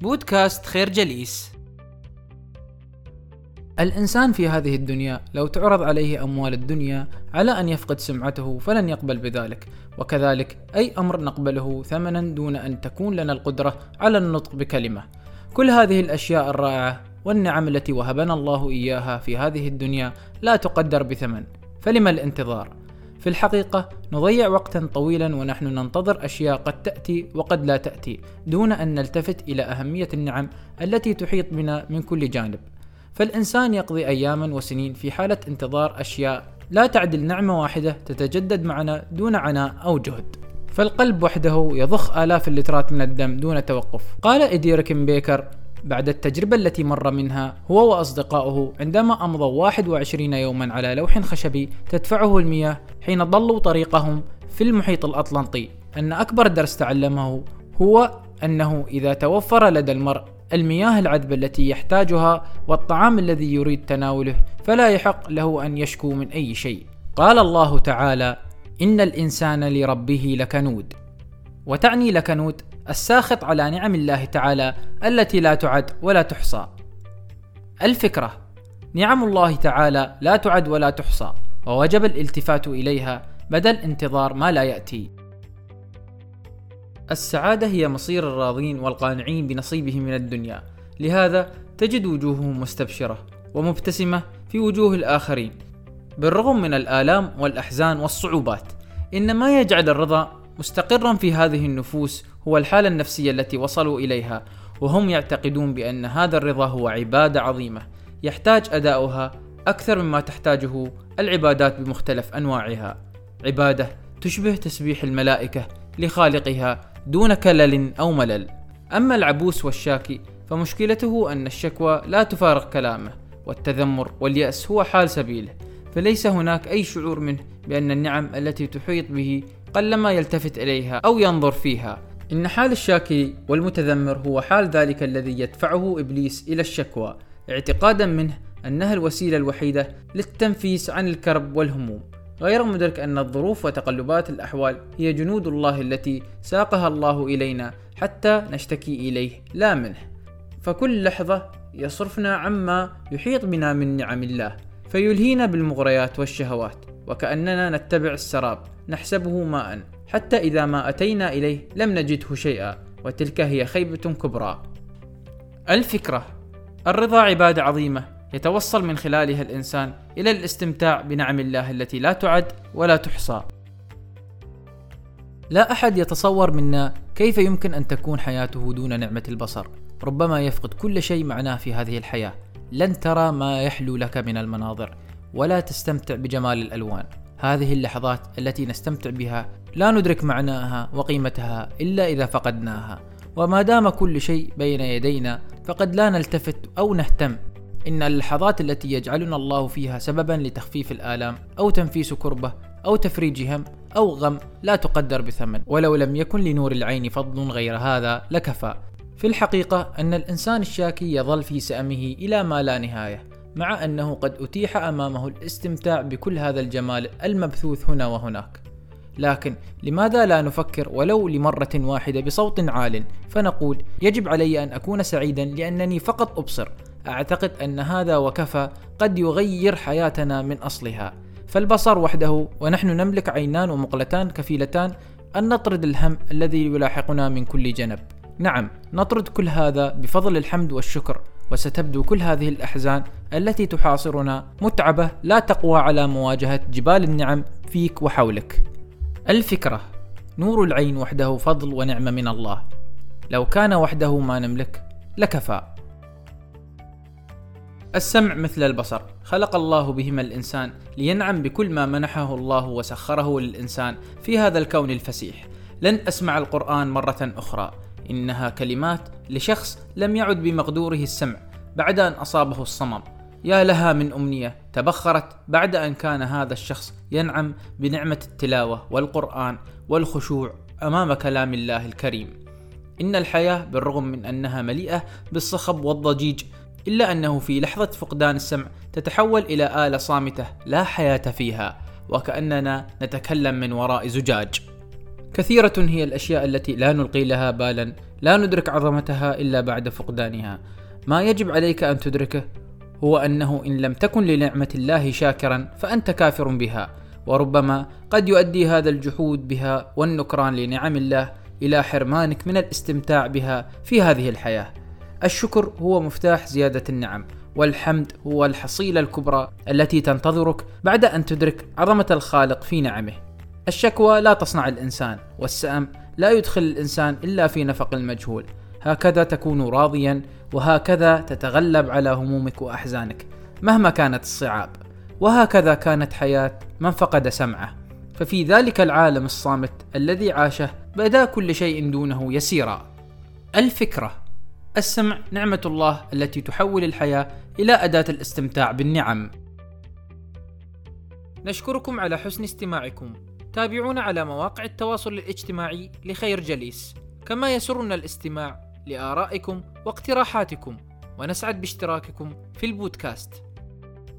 بودكاست خير جليس الإنسان في هذه الدنيا لو تعرض عليه أموال الدنيا على أن يفقد سمعته فلن يقبل بذلك وكذلك أي أمر نقبله ثمنا دون أن تكون لنا القدرة على النطق بكلمة كل هذه الأشياء الرائعة والنعم التي وهبنا الله إياها في هذه الدنيا لا تقدر بثمن فلما الانتظار؟ في الحقيقة نضيع وقتا طويلا ونحن ننتظر أشياء قد تأتي وقد لا تأتي دون أن نلتفت إلى أهمية النعم التي تحيط بنا من كل جانب. فالإنسان يقضي أياما وسنين في حالة انتظار أشياء لا تعدل نعمة واحدة تتجدد معنا دون عناء أو جهد. فالقلب وحده يضخ آلاف اللترات من الدم دون توقف. قال إديركن بيكر بعد التجربة التي مر منها هو وأصدقاؤه عندما أمضوا 21 يوما على لوح خشبي تدفعه المياه حين ضلوا طريقهم في المحيط الأطلنطي. أن أكبر درس تعلمه هو أنه إذا توفر لدى المرء المياه العذبة التي يحتاجها والطعام الذي يريد تناوله فلا يحق له أن يشكو من أي شيء. قال الله تعالى إن الإنسان لربه لكنود. وتعني لكنود الساخط على نعم الله تعالى التي لا تعد ولا تحصى. الفكرة نعم الله تعالى لا تعد ولا تحصى ووجب الالتفات إليها بدل انتظار ما لا يأتي. السعادة هي مصير الراضين والقانعين بنصيبهم من الدنيا. لهذا تجد وجوههم مستبشرة ومبتسمة في وجوه الآخرين بالرغم من الآلام والأحزان والصعوبات. إن ما يجعل الرضا مستقرا في هذه النفوس هو الحالة النفسية التي وصلوا إليها وهم يعتقدون بأن هذا الرضا هو عبادة عظيمة يحتاج أداؤها أكثر مما تحتاجه العبادات بمختلف أنواعها. عبادة تشبه تسبيح الملائكة لخالقها دون كلل أو ملل. أما العبوس والشاكي فمشكلته أن الشكوى لا تفارق كلامه والتذمر واليأس هو حال سبيله فليس هناك أي شعور منه بأن النعم التي تحيط به قلما يلتفت إليها أو ينظر فيها. إن حال الشاكي والمتذمر هو حال ذلك الذي يدفعه إبليس إلى الشكوى اعتقادا منه أنها الوسيلة الوحيدة للتنفيس عن الكرب والهموم. غير مدرك أن الظروف وتقلبات الأحوال هي جنود الله التي ساقها الله إلينا حتى نشتكي إليه لا منه. فكل لحظة يصرفنا عما يحيط بنا من نعم الله فيلهينا بالمغريات والشهوات. وكأننا نتبع السراب نحسبه ماء. حتى إذا ما أتينا إليه لم نجده شيئا وتلك هي خيبة كبرى. الفكرة الرضا عبادة عظيمة يتوصل من خلالها الإنسان إلى الاستمتاع بنعم الله التي لا تعد ولا تحصى. لا أحد يتصور منا كيف يمكن أن تكون حياته دون نعمة البصر. ربما يفقد كل شيء معناه في هذه الحياة. لن ترى ما يحلو لك من المناظر. ولا تستمتع بجمال الألوان. هذه اللحظات التي نستمتع بها لا ندرك معناها وقيمتها إلا إذا فقدناها. وما دام كل شيء بين يدينا فقد لا نلتفت أو نهتم. إن اللحظات التي يجعلنا الله فيها سببا لتخفيف الآلام أو تنفيس كربة أو تفريج هم أو غم لا تقدر بثمن. ولو لم يكن لنور العين فضل غير هذا لكفى. في الحقيقة أن الإنسان الشاكي يظل في سأمه إلى ما لا نهاية. مع أنه قد أتيح أمامه الاستمتاع بكل هذا الجمال المبثوث هنا وهناك. لكن لماذا لا نفكر ولو لمرة واحدة بصوت عال فنقول يجب علي أن أكون سعيدا لأنني فقط أبصر. أعتقد أن هذا وكفى قد يغير حياتنا من أصلها. فالبصر وحده ونحن نملك عينان ومقلتان كفيلتان أن نطرد الهم الذي يلاحقنا من كل جنب. نعم نطرد كل هذا بفضل الحمد والشكر وستبدو كل هذه الأحزان التي تحاصرنا. متعبة لا تقوى على مواجهة جبال النعم فيك وحولك. الفكرة نور العين وحده فضل ونعمة من الله. لو كان وحده ما نملك لكفى. السمع مثل البصر. خلق الله بهما الإنسان لينعم بكل ما منحه الله وسخره للإنسان في هذا الكون الفسيح. لن أسمع القرآن مرة أخرى. إنها كلمات لشخص لم يعد بمقدوره السمع بعد أن أصابه الصمم. يا لها من أمنية. تبخرت بعد أن كان هذا الشخص ينعم بنعمة التلاوة والقرآن والخشوع أمام كلام الله الكريم. إن الحياة بالرغم من أنها مليئة بالصخب والضجيج إلا أنه في لحظة فقدان السمع تتحول إلى آلة صامتة لا حياة فيها وكأننا نتكلم من وراء زجاج. كثيرة هي الأشياء التي لا نلقي لها بالا لا ندرك عظمتها إلا بعد فقدانها. ما يجب عليك أن تدركه؟ هو أنه إن لم تكن لنعمة الله شاكرا فأنت كافر بها وربما قد يؤدي هذا الجحود بها والنكران لنعم الله إلى حرمانك من الاستمتاع بها في هذه الحياة. الشكر هو مفتاح زيادة النعم والحمد هو الحصيلة الكبرى التي تنتظرك بعد أن تدرك عظمة الخالق في نعمه. الشكوى لا تصنع الإنسان والسأم لا يدخل الإنسان إلا في نفق المجهول. هكذا تكون راضيا وهكذا تتغلب على همومك وأحزانك مهما كانت الصعاب. وهكذا كانت حياة من فقد سمعه. ففي ذلك العالم الصامت الذي عاشه بدا كل شيء دونه يسيرا. الفكرة السمع نعمة الله التي تحول الحياة إلى أداة الاستمتاع بالنعم. نشكركم على حسن استماعكم. تابعونا على مواقع التواصل الاجتماعي لخير جليس. كما يسرنا الاستماع لآرائكم واقتراحاتكم ونسعد باشتراككم في البودكاست.